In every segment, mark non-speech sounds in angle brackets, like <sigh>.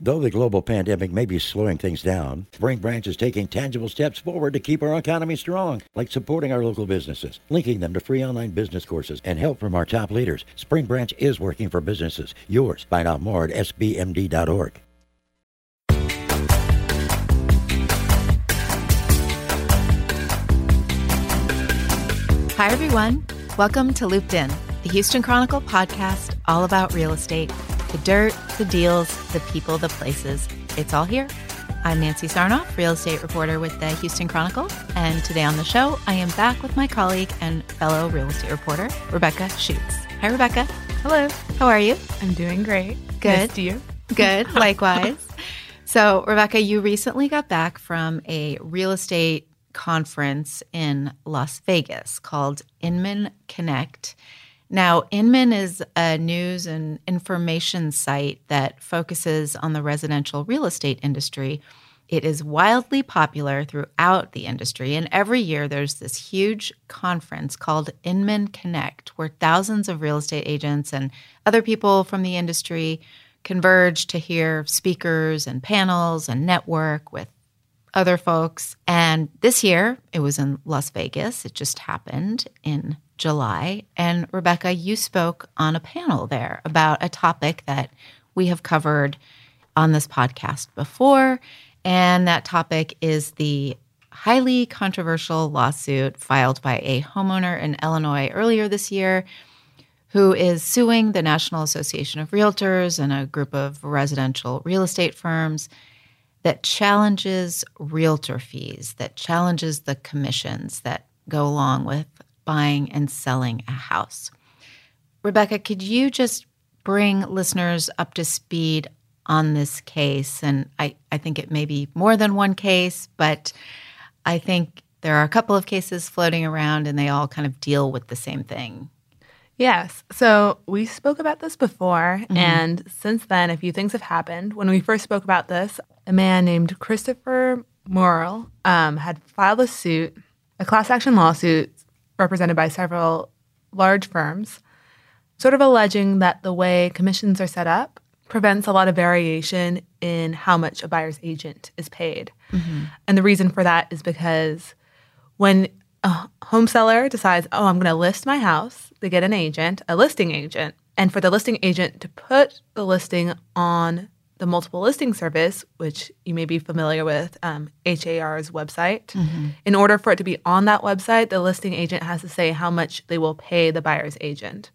Though the global pandemic may be slowing things down, Spring Branch is taking tangible steps forward to keep our economy strong, like supporting our local businesses, linking them to free online business courses, and help from our top leaders. Spring Branch is working for businesses. Yours. Find out more at sbmd.org. Hi, everyone. Welcome to Looped In, the Houston Chronicle podcast all about real estate the dirt, the deals, the people, the places. It's all here. I'm Nancy Sarnoff, real estate reporter with the Houston Chronicle. And today on the show, I am back with my colleague and fellow real estate reporter, Rebecca Schuetz. Hi, Rebecca. Hello. How are you? I'm doing great. Good. Nice you. <laughs> Good. Likewise. so, Rebecca, you recently got back from a real estate conference in Las Vegas called Inman Connect. Now, Inman is a news and information site that focuses on the residential real estate industry. It is wildly popular throughout the industry, and every year there's this huge conference called Inman Connect, where thousands of real estate agents and other people from the industry converge to hear speakers and panels and network with other folks. And this year it was in Las Vegas. It just happened in July. And Rebecca, you spoke on a panel there about a topic that we have covered on this podcast before. And that topic is the highly controversial lawsuit filed by a homeowner in Illinois earlier this year who is suing the National Association of Realtors and a group of residential real estate firms that challenges realtor fees, that challenges the commissions that go along with buying and selling a house. Rebecca, could you just bring listeners up to speed on this case? And I, I think it may be more than one case, but I think there are a couple of cases floating around and they all kind of deal with the same thing. Yes. So we spoke about this before, mm-hmm. and since then, a few things have happened. When we first spoke about this, a man named Christopher Moehrl um, had filed a suit, a class action lawsuit represented by several large firms, sort of alleging that the way commissions are set up prevents a lot of variation in how much a buyer's agent is paid. Mm-hmm. And the reason for that is because when a home seller decides, oh, I'm going to list my house, they get an agent, a listing agent. And for the listing agent to put the listing on the multiple listing service, which you may be familiar with, um, HAR's website. Mm-hmm. In order for it to be on that website, the listing agent has to say how much they will pay the buyer's agent.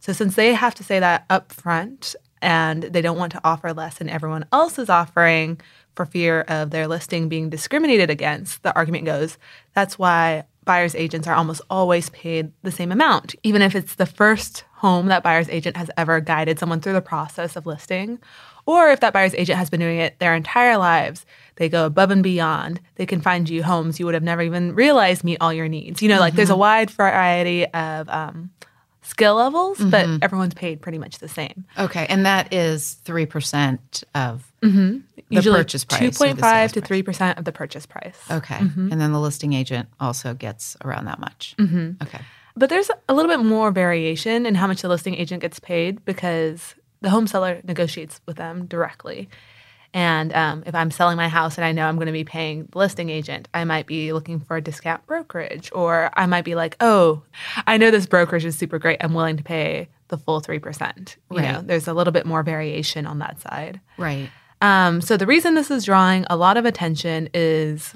So since they have to say that up front and they don't want to offer less than everyone else is offering for fear of their listing being discriminated against, the argument goes that's why buyer's agents are almost always paid the same amount, even if it's the first home that buyer's agent has ever guided someone through the process of listing or if that buyer's agent has been doing it their entire lives, they go above and beyond. They can find you homes you would have never even realized meet all your needs. You know, mm-hmm. like there's a mm-hmm. wide variety of um, skill levels, mm-hmm. but everyone's paid pretty much the same. Okay, and that is three percent of mm-hmm. the Usually purchase price. Two point five to three percent of the purchase price. Okay, mm-hmm. and then the listing agent also gets around that much. Mm-hmm. Okay, but there's a little bit more variation in how much the listing agent gets paid because the home seller negotiates with them directly. And um, if I'm selling my house and I know I'm going to be paying the listing agent, I might be looking for a discount brokerage, or I might be like, oh, I know this brokerage is super great. I'm willing to pay the full 3%. You right. know, there's a little bit more variation on that side. Right. Um, so the reason this is drawing a lot of attention is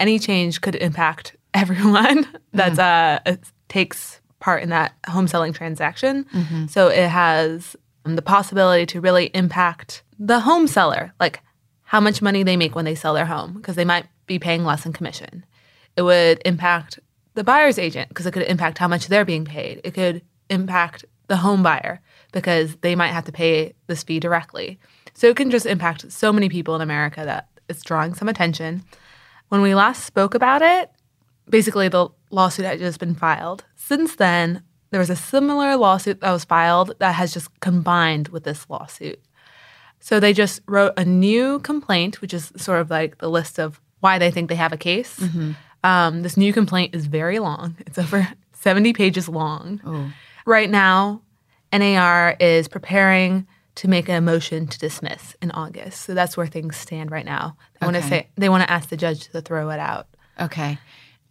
any change could impact <laughs> everyone that mm-hmm. uh, takes part in that home selling transaction. Mm-hmm. So it has Um, the possibility to really impact the home seller, like how much money they make when they sell their home, because they might be paying less in commission. It would impact the buyer's agent because it could impact how much they're being paid. It could impact the home buyer because they might have to pay this fee directly. So it can just impact so many people in America that it's drawing some attention. When we last spoke about it, basically the lawsuit had just been filed. Since then, there was a similar lawsuit that was filed that has just combined with this lawsuit. So they just wrote a new complaint, which is sort of like the list of why they think they have a case. Mm-hmm. Um, this new complaint is very long, <laughs> it's over 70 pages long. Oh. Right now, NAR is preparing to make a motion to dismiss in August. So that's where things stand right now. They want to say they want to ask the judge to throw it out. Okay.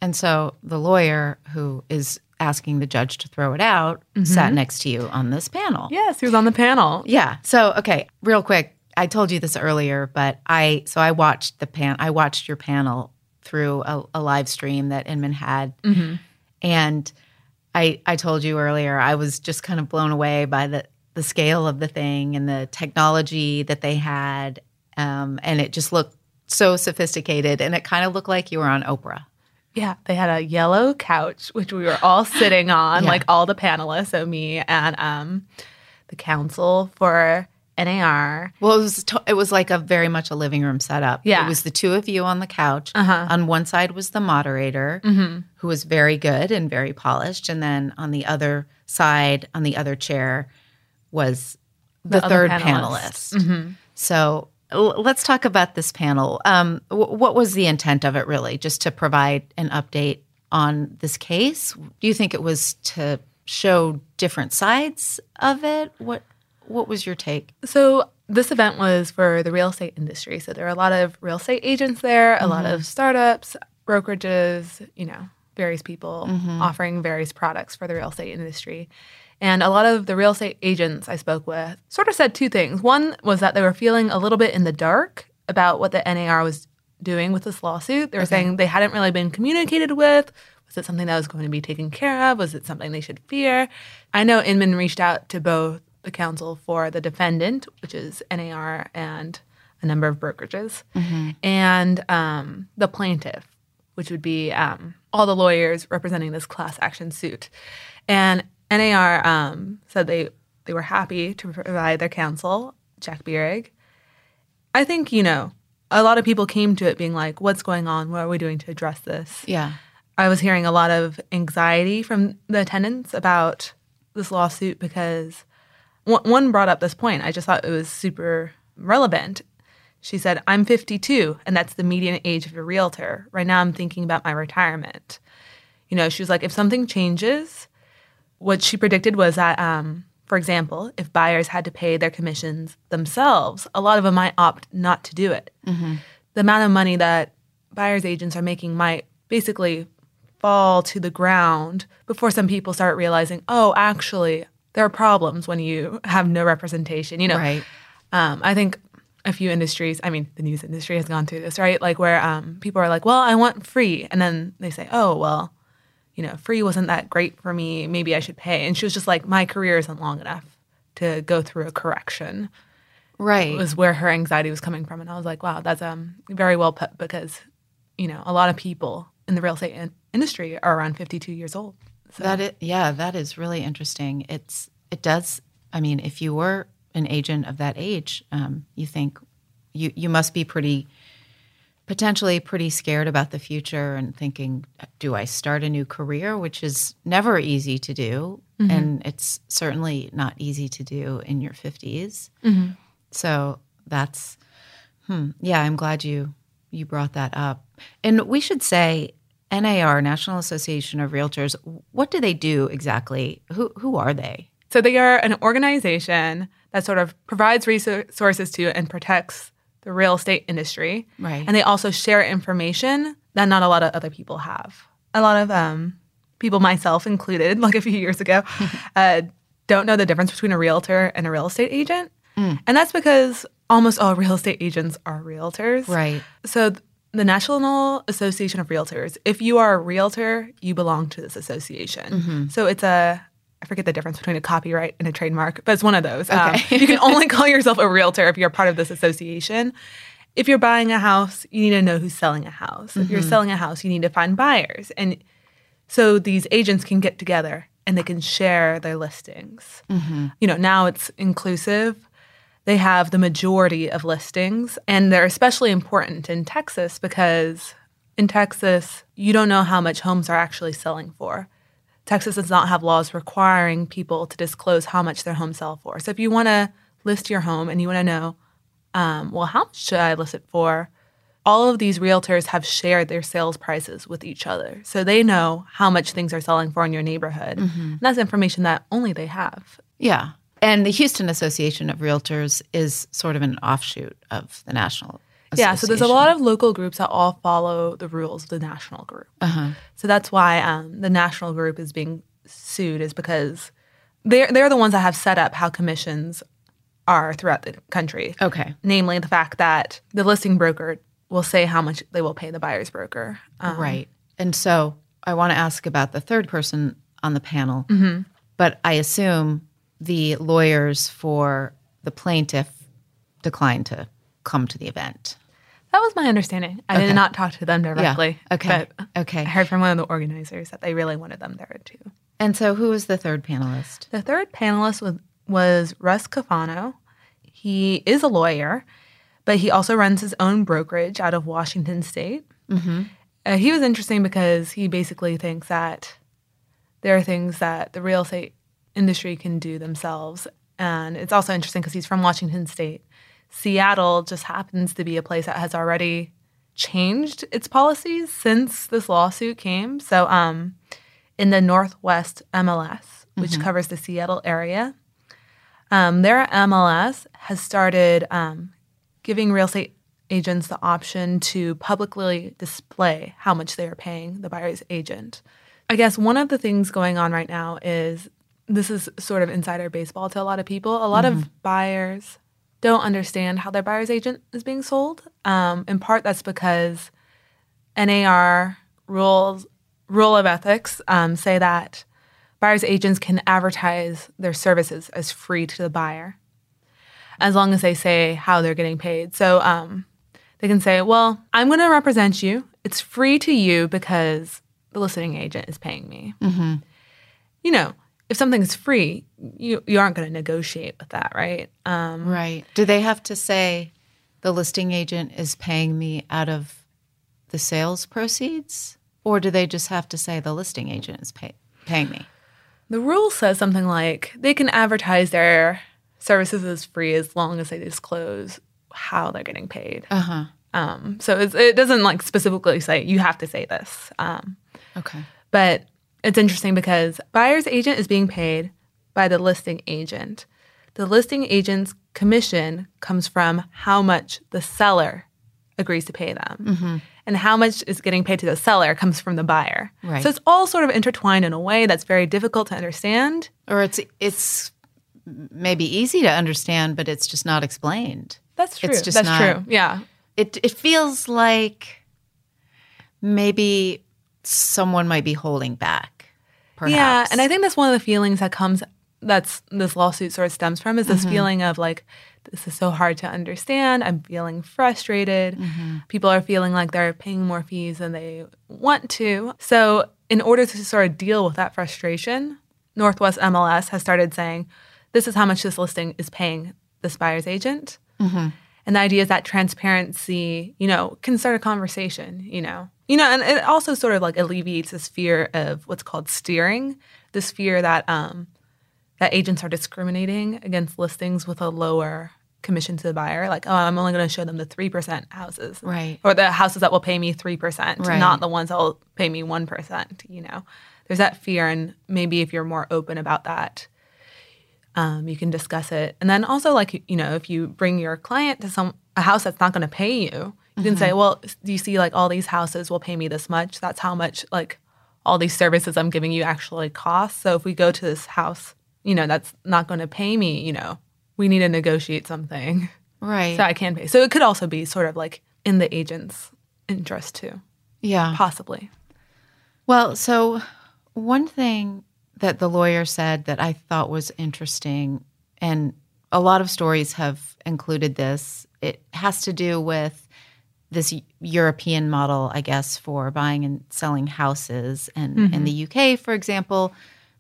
And so the lawyer who is asking the judge to throw it out sat next to you on this panel. Yes, he was on the panel. Yeah. So, okay, real quick. I told you this earlier, but I so I watched the pan I watched your panel through a, a live stream that Inman had. And I I told you earlier I was just kind of blown away by the the scale of the thing and the technology that they had. Um, and it just looked so sophisticated and it kind of looked like you were on Oprah. Yeah, they had a yellow couch which we were all sitting on, Yeah. like all the panelists, so me and um, the counsel for NAR. Well, it was to- it was like a very much a living room setup. Yeah. it was the two of you on the couch. Uh-huh. On one side was the moderator, who was very good and very polished, and then on the other side, on the other chair, was the, The third panelist. panelist. So l- let's talk about this panel. Um, w- what was the intent of it, really? Just to provide an update on this case? Do you think it was to show different sides of it? What What was your take? So this event was for the real estate industry. So there are a lot of real estate agents there, a lot of startups, brokerages, you know, various people offering various products for the real estate industry. And a lot of the real estate agents I spoke with sort of said two things. One was that they were feeling a little bit in the dark about what the NAR was doing with this lawsuit. They were saying they hadn't really been communicated with. Was it something that was going to be taken care of? Was it something they should fear? I know Inman reached out to both the counsel for the defendant, which is NAR and a number of brokerages, and um, the plaintiff, which would be um, all the lawyers representing this class action suit. And NAR um, said they, they were happy to provide their counsel, Jack Bierig. I think, you know, a lot of people came to it being like, what's going on? What are we doing to address this? Yeah. I was hearing a lot of anxiety from the attendants about this lawsuit because one one brought up this point. I just thought it was super relevant. She said, I'm 52, and that's the median age of a realtor. Right now, I'm thinking about my retirement. You know, she was like, if something changes, what she predicted was that, um, for example, if buyers had to pay their commissions themselves, a lot of them might opt not to do it. The amount of money that buyers agents are making might basically fall to the ground before some people start realizing, oh, actually, there are problems when you have no representation. You know, Right. um, I think a few industries, I mean, the news industry has gone through this, right? Like where um, people are like, well, I want free. And then they say, oh, well, you know, free wasn't that great for me. Maybe I should pay. And she was just like, my career isn't long enough to go through a correction, Right. was where her anxiety was coming from. And I was like, wow, that's um, very well put because, you know, a lot of people in the real estate in- industry are around 52 years old. So, That is, yeah, that is really interesting. It's it does. I mean, if you were an agent of that age, um, you think you you must be pretty potentially pretty scared about the future and thinking, do I start a new career, which is never easy to do, and it's certainly not easy to do in your 50s. So that's hmm, yeah. I'm glad you you brought that up. And we should say NAR, National Association of Realtors. What do they do exactly? Who who are they? So they are an organization that sort of provides resources to and protects the real estate industry. Right. And they also share information that not a lot of other people have. A lot of um, people, myself included, <laughs> like a few years ago, <laughs> uh, don't know the difference between a realtor and a real estate agent. And that's because almost all <laughs> real estate agents are realtors. Right. So th- the National Association of Realtors, if you are a realtor, you belong to this association. So it's a I forget the difference between a copyright and a trademark, but it's one of those. Um, Okay. you can <laughs> only call yourself a realtor if you're part of this association. If you're buying a house, you need to know who's selling a house. If you're selling a house, you need to find buyers. And so these agents can get together and they can share their listings. You know, now it's inclusive. They have the majority of listings, and they're especially important in Texas because in Texas, you don't know how much homes are actually selling for. Texas does not have laws requiring people to disclose how much their home sell for. So if you want to list your home and you want to know, um, well, how much should I list it for? All of these realtors have shared their sales prices with each other. So they know how much things are selling for in your neighborhood. And that's information that only they have. Yeah. And the Houston Association of Realtors is sort of an offshoot of the National Yeah, so there's a lot of local groups that all follow the rules of the national group. Uh-huh. So that's why um, the national group is being sued, is because they're they're the ones that have set up how commissions are throughout the country. Okay. Namely, the fact that the listing broker will say how much they will pay the buyer's broker. Um, Right. And so I want to ask about the third person on the panel, Mm-hmm. but I assume the lawyers for the plaintiff declined to come to the event. That was my understanding. I Okay. did not talk to them directly. Yeah. Okay. But Okay. I heard from one of the organizers that they really wanted them there too. And so who was the third panelist? The third panelist was, was Russ Cofano. He is a lawyer, but he also runs his own brokerage out of Washington State. Mm-hmm. Uh, he was interesting because he basically thinks that there are things that the real estate industry can do themselves. And it's also interesting because he's from Washington State. Seattle just happens to be a place that has already changed its policies since this lawsuit came. So, um, in the Northwest MLS, which covers the Seattle area, um, their MLS has started um, giving real estate agents the option to publicly display how much they are paying the buyer's agent. I guess one of the things going on right now is this is sort of insider baseball to a lot of people. A lot of buyers don't understand how their buyer's agent is being sold. Um, in part, that's because NAR rules, rule of ethics, um, say that buyer's agents can advertise their services as free to the buyer as long as they say how they're getting paid. So um, they can say, well, I'm going to represent you. It's free to you because the listing agent is paying me. Mm-hmm. You know, if something's free, you, you aren't going to negotiate with that, right? Um, Right. Do they have to say the listing agent is paying me out of the sales proceeds? Or do they just have to say the listing agent is pay- paying me? The rule says something like they can advertise their services as free as long as they disclose how they're getting paid. Uh huh. Um, so it's, it doesn't like specifically say you have to say this. Um, Okay. but it's interesting because buyer's agent is being paid by the listing agent. The listing agent's commission comes from how much the seller agrees to pay them. Mm-hmm. And how much is getting paid to the seller comes from the buyer. Right. So it's all sort of intertwined in a way that's very difficult to understand. Or it's it's maybe easy to understand, but it's just not explained. That's true. It's just That's not- true. Yeah. It it feels like maybe someone might be holding back. Perhaps. Yeah, and I think that's one of the feelings that comes that's this lawsuit sort of stems from is this mm-hmm. feeling of like this is so hard to understand. I'm feeling frustrated. Mm-hmm. People are feeling like they're paying more fees than they want to. So, in order to sort of deal with that frustration, Northwest MLS has started saying, "This is how much this listing is paying this buyer's agent." Mm-hmm. And the idea is that transparency, you know, can start a conversation, you know. You know, and it also sort of like alleviates this fear of what's called steering, this fear that um that agents are discriminating against listings with a lower commission to the buyer. Like, oh, I'm only going to show them the 3% houses. Right. Or the houses that will pay me 3%, Right. not the ones that will pay me 1%, you know. There's that fear and maybe if you're more open about that, um, you can discuss it. And then also, like you know, if you bring your client to some a house that's not going to pay you, you can say, uh-huh. "Well, do you see like all these houses will pay me this much? That's how much like all these services I'm giving you actually cost. So if we go to this house, you know, that's not going to pay me, you know, we need to negotiate something right. so I can pay. So it could also be sort of like in the agent's interest too, yeah. possibly. Well, so one thing that the lawyer said that I thought was interesting, and a lot of stories have included this, it has to do with this European model, I guess, for buying and selling houses. And in the mm-hmm. UK, for example,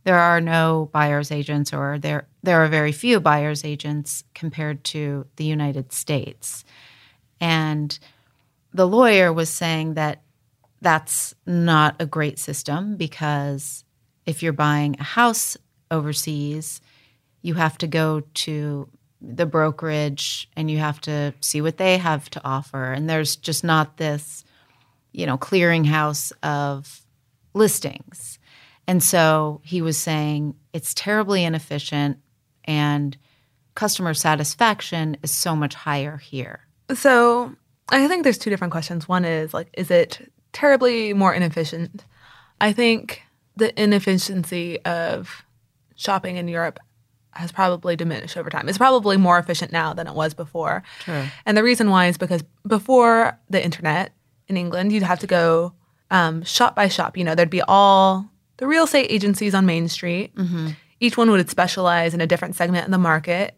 there are no buyer's agents, or there there are very few buyer's agents compared to the United States. And the lawyer was saying that that's not a great system because if you're buying a house overseas, you have to go to the brokerage and you have to see what they have to offer. And there's just not this, you know, clearinghouse of listings. And so he was saying it's terribly inefficient and customer satisfaction is so much higher here? So I think there's two different questions. One is like, is it terribly more inefficient? I think the inefficiency of shopping in Europe has probably diminished over time. It's probably more efficient now than it was before. True. And the reason why is because before the internet in England, you'd have to go um, shop by shop. You know, there'd be all the real estate agencies on Main Street. Each one would specialize in a different segment in the market.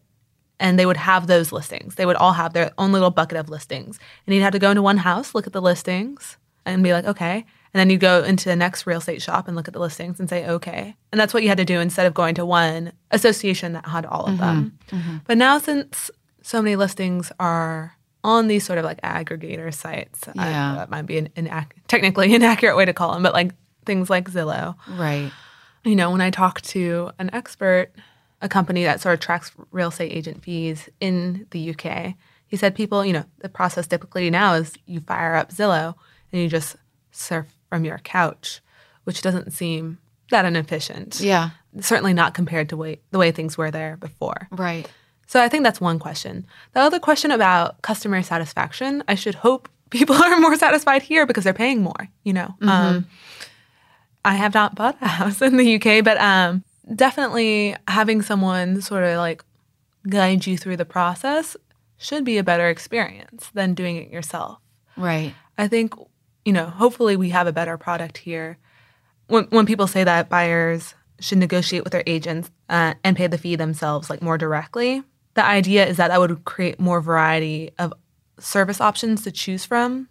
And they would have those listings. They would all have their own little bucket of listings. And you'd have to go into one house, look at the listings, and be like, okay. And then you go into the next real estate shop and look at the listings and say, okay. And that's what you had to do instead of going to one association that had all of them. Mm-hmm. Mm-hmm. But now, since so many listings are on these sort of like aggregator sites, I- Yeah. that might be an, inac- technically inaccurate <laughs> way to call them, but like things like Zillow. Right. You know, when I talk to an expert, a company that sort of tracks real estate agent fees in the UK, he said people, you know, the process typically now is you fire up Zillow and you just surf from your couch, which doesn't seem that inefficient. Yeah. Certainly not compared to way, the way things were there before. Right. So I think that's one question. The other question about customer satisfaction, I should hope <laughs> people are more satisfied here because they're paying more, you know. Um, I have not bought a <laughs> house in the UK, but um, definitely having someone sort of like guide you through the process should be a better experience than doing it yourself. Right. I think, you know, hopefully we have a better product here. When, when people say that buyers should negotiate with their agents uh, and pay the fee themselves, like more directly, the idea is that that would create more variety of service options to choose from.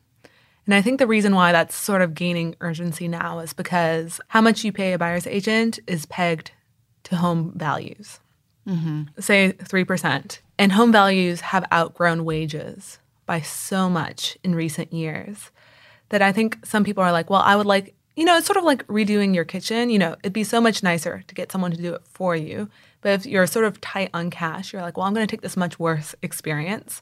And I think the reason why that's sort of gaining urgency now is because how much you pay a buyer's agent is pegged to home values say 3%. And home values have outgrown wages by so much in recent years that I think some people are like, well, I would like, you know, it's sort of like redoing your kitchen. You know, it'd be so much nicer to get someone to do it for you. But if you're sort of tight on cash, you're like, well, I'm going to take this much worse experience,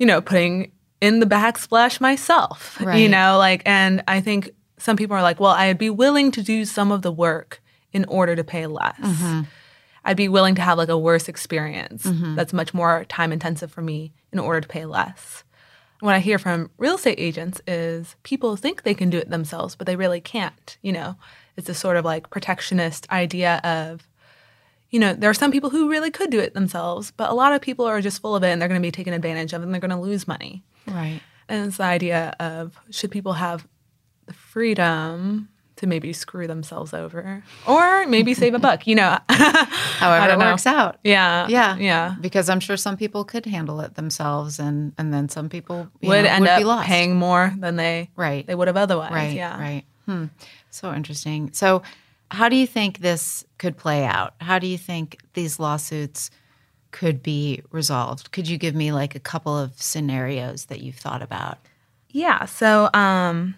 you know, putting in the backsplash myself, you know, like, and I think some people are like, well, I'd be willing to do some of the work in order to pay less. Mm-hmm. I'd be willing to have like a worse experience mm-hmm. that's much more time intensive for me in order to pay less. What I hear from real estate agents is people think they can do it themselves, but they really can't. You know, it's a sort of like protectionist idea of, you know, there are some people who really could do it themselves, but a lot of people are just full of it and they're going to be taken advantage of and they're going to lose money. Right. And it's the idea of should people have the freedom to maybe screw themselves over or maybe save a <laughs> buck, you know. <laughs> However, it know. works out. Yeah. Yeah. Yeah. Because I'm sure some people could handle it themselves and and then some people Would know, end would up paying more than they Right. they would have otherwise. Right. Yeah. Right. Hmm. So interesting. So how do you think this could play out? How do you think these lawsuits could be resolved? Could you give me like a couple of scenarios that you've thought about? Yeah. So um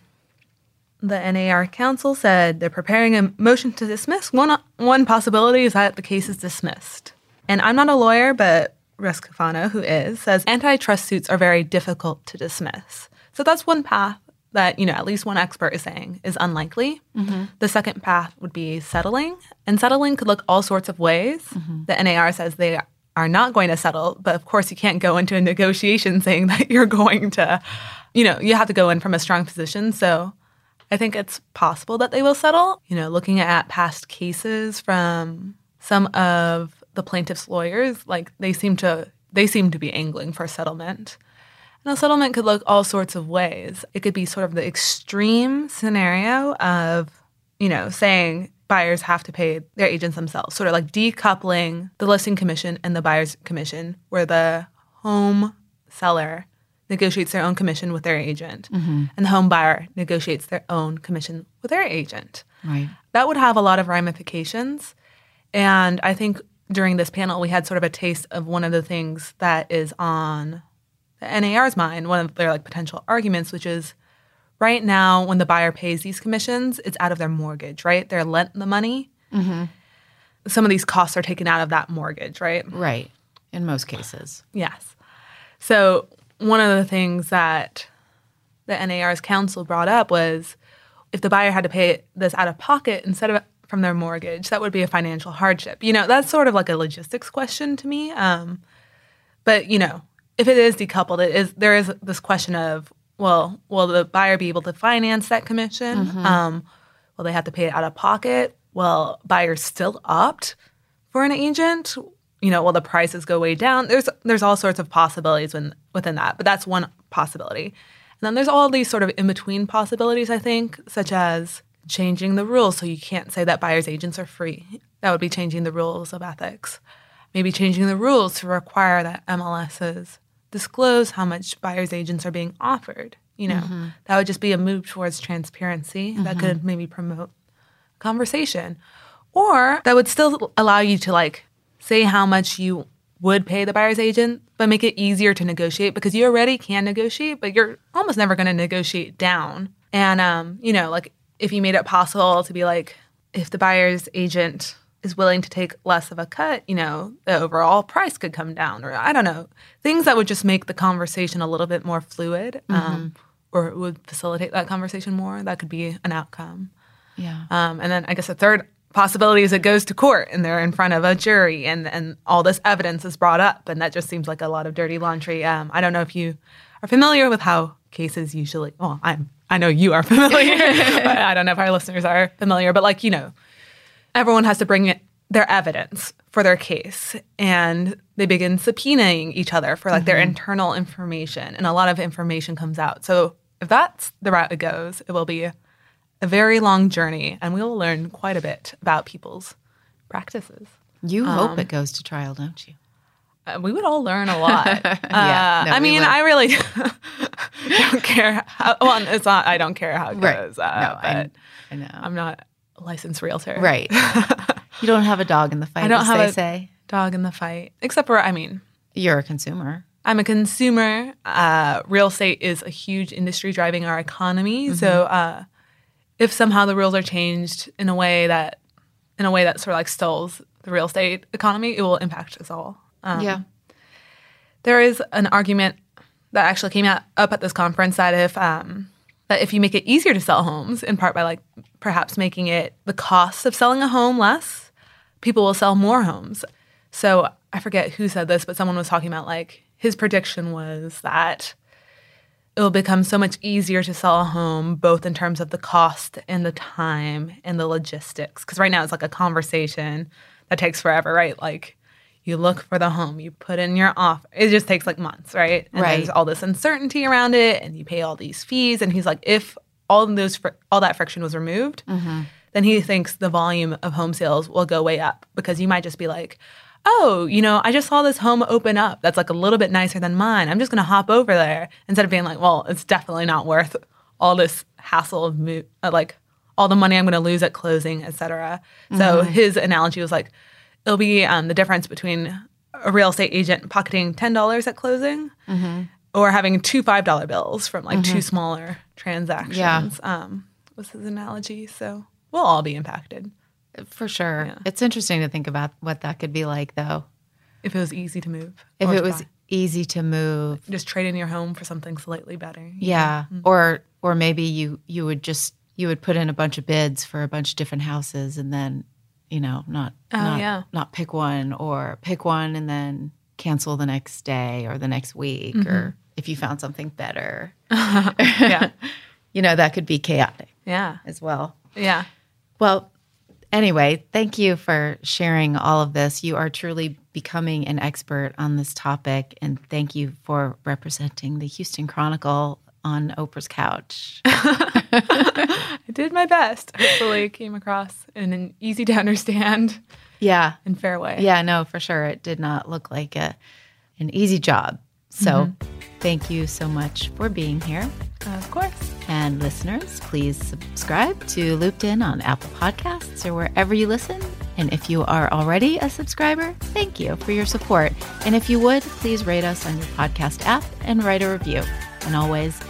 the NAR counsel said they're preparing a motion to dismiss. One one possibility is that the case is dismissed. And I'm not a lawyer, but Russ Cofano, who is, says antitrust suits are very difficult to dismiss. So that's one path that, you know, at least one expert is saying is unlikely. Mm-hmm. The second path would be settling. And settling could look all sorts of ways. Mm-hmm. The NAR says they are not going to settle, but of course you can't go into a negotiation <laughs> saying that you're going to, you know, you have to go in from a strong position. So I think it's possible that they will settle. You know, looking at past cases from some of the plaintiff's lawyers, like they seem to they seem to be angling for a settlement. And a settlement could look all sorts of ways. It could be sort of the extreme scenario of, you know, saying buyers have to pay their agents themselves, sort of like decoupling the listing commission and the buyer's commission, where the home seller negotiates their own commission with their agent mm-hmm. and the home buyer negotiates their own commission with their agent. Right. That would have a lot of ramifications. And I think during this panel, we had sort of a taste of one of the things that is on the NAR's mind, one of their like potential arguments, which is right now when the buyer pays these commissions, it's out of their mortgage, right? They're lent the money. Mm-hmm. Some of these costs are taken out of that mortgage, right? Right. In most cases. Yes. So one of the things that the NAR's counsel brought up was if the buyer had to pay this out of pocket instead of from their mortgage. That would be a financial hardship. You know, that's sort of like a logistics question to me. Um, but you know, if it is decoupled, it is there is this question of well, will the buyer be able to finance that commission? Mm-hmm. Um, will they have to pay it out of pocket? Will buyers still opt for an agent? You know, will the prices go way down? There's there's all sorts of possibilities within within that, but that's one possibility. And then there's all these sort of in between possibilities, I think, such as changing the rules so you can't say that buyer's agents are free. That would be changing the rules of ethics. Maybe changing the rules to require that MLSs disclose how much buyer's agents are being offered. You know, mm-hmm. that would just be a move towards transparency that could mm-hmm. maybe promote conversation. Or that would still allow you to like say how much you would pay the buyer's agent, but make it easier to negotiate because you already can negotiate, but you're almost never going to negotiate down. And um, you know, like if you made it possible to be like, if the buyer's agent is willing to take less of a cut, you know, the overall price could come down, or I don't know, things that would just make the conversation a little bit more fluid, um, or it would facilitate that conversation more. That could be an outcome. Yeah. Um, and then I guess the third possibility is it goes to court and they're in front of a jury and, and all this evidence is brought up. And that just seems like a lot of dirty laundry. Um, I don't know if you are familiar with how cases usually, well, I'm, I know you are <laughs> familiar, <laughs> I don't know if our listeners are familiar, but like, you know, everyone has to bring it, their evidence for their case and they begin subpoenaing each other for like their internal information and a lot of information comes out. So if that's the route it goes, it will be a very long journey and we will learn quite a bit about people's practices. You hope it goes to trial, don't you? Uh, we would all learn a lot. <laughs> Yeah, Uh, no, I mean, would. I really <laughs> don't care. How, well, it's not. I don't care how it Right. goes. Uh, no, I, but I know. I'm not a licensed realtor. right. <laughs> you don't have a dog in the fight, I don't have they a- say. Dog in the fight, except for I mean, You're a consumer. I'm a consumer. Uh, real estate is a huge industry driving our economy. So uh, if somehow the rules are changed in a way that in a way that sort of like stalls the real estate economy, it will impact us all. Um, yeah. there is an argument that actually came out up at this conference that if um, that if you make it easier to sell homes, in part by like perhaps making it the cost of selling a home less, people will sell more homes. So I forget who said this, but someone was talking about like his prediction was that it will become so much easier to sell a home, both in terms of the cost and the time and the logistics. Because right now it's like a conversation that takes forever, right? Like you look for the home, you put in your offer. It just takes like months, right? And Right. there's all this uncertainty around it, and you pay all these fees. And he's like, if all those, fr- all that friction was removed, mm-hmm. then he thinks the volume of home sales will go way up because you might just be like, oh, you know, I just saw this home open up that's like a little bit nicer than mine. I'm just going to hop over there instead of being like, well, it's definitely not worth all this hassle of mo- uh, like all the money I'm going to lose at closing, et cetera. So his analogy was like, it'll be um, the difference between a real estate agent pocketing ten dollars at closing or having two five dollar bills from like two smaller transactions. Um, was his analogy. So we'll all be impacted For sure. Yeah. It's interesting to think about what that could be like, though. if it was easy to move. If it was buy. easy to move. just trade in your home for something slightly better. Yeah. Mm-hmm. Or or maybe you you would just you would put in a bunch of bids for a bunch of different houses and then, you know, not Oh, not, yeah. not pick one or pick one and then cancel the next day or the next week or mm-hmm. if you found something better. <laughs> yeah, <laughs> You know, that could be chaotic yeah, as well. yeah. Well, anyway, thank you for sharing all of this. You are truly becoming an expert on this topic, and thank you for representing the Houston Chronicle on Oprah's couch. <laughs> I did my best. Hopefully, came across in an easy to understand yeah, and fair way. yeah, no, for sure. It did not look like a an easy job. So, mm-hmm. thank you so much for being here. of course. And listeners, please subscribe to Looped In on Apple Podcasts or wherever you listen. And if you are already a subscriber, thank you for your support. And if you would, please rate us on your podcast app and write a review. And always,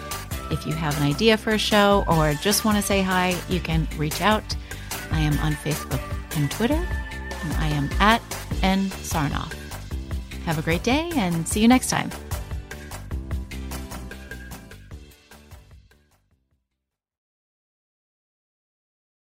if you have an idea for a show or just want to say hi, you can reach out. I am on Facebook and Twitter, and I am at N Sarnoff. Have a great day and see you next time.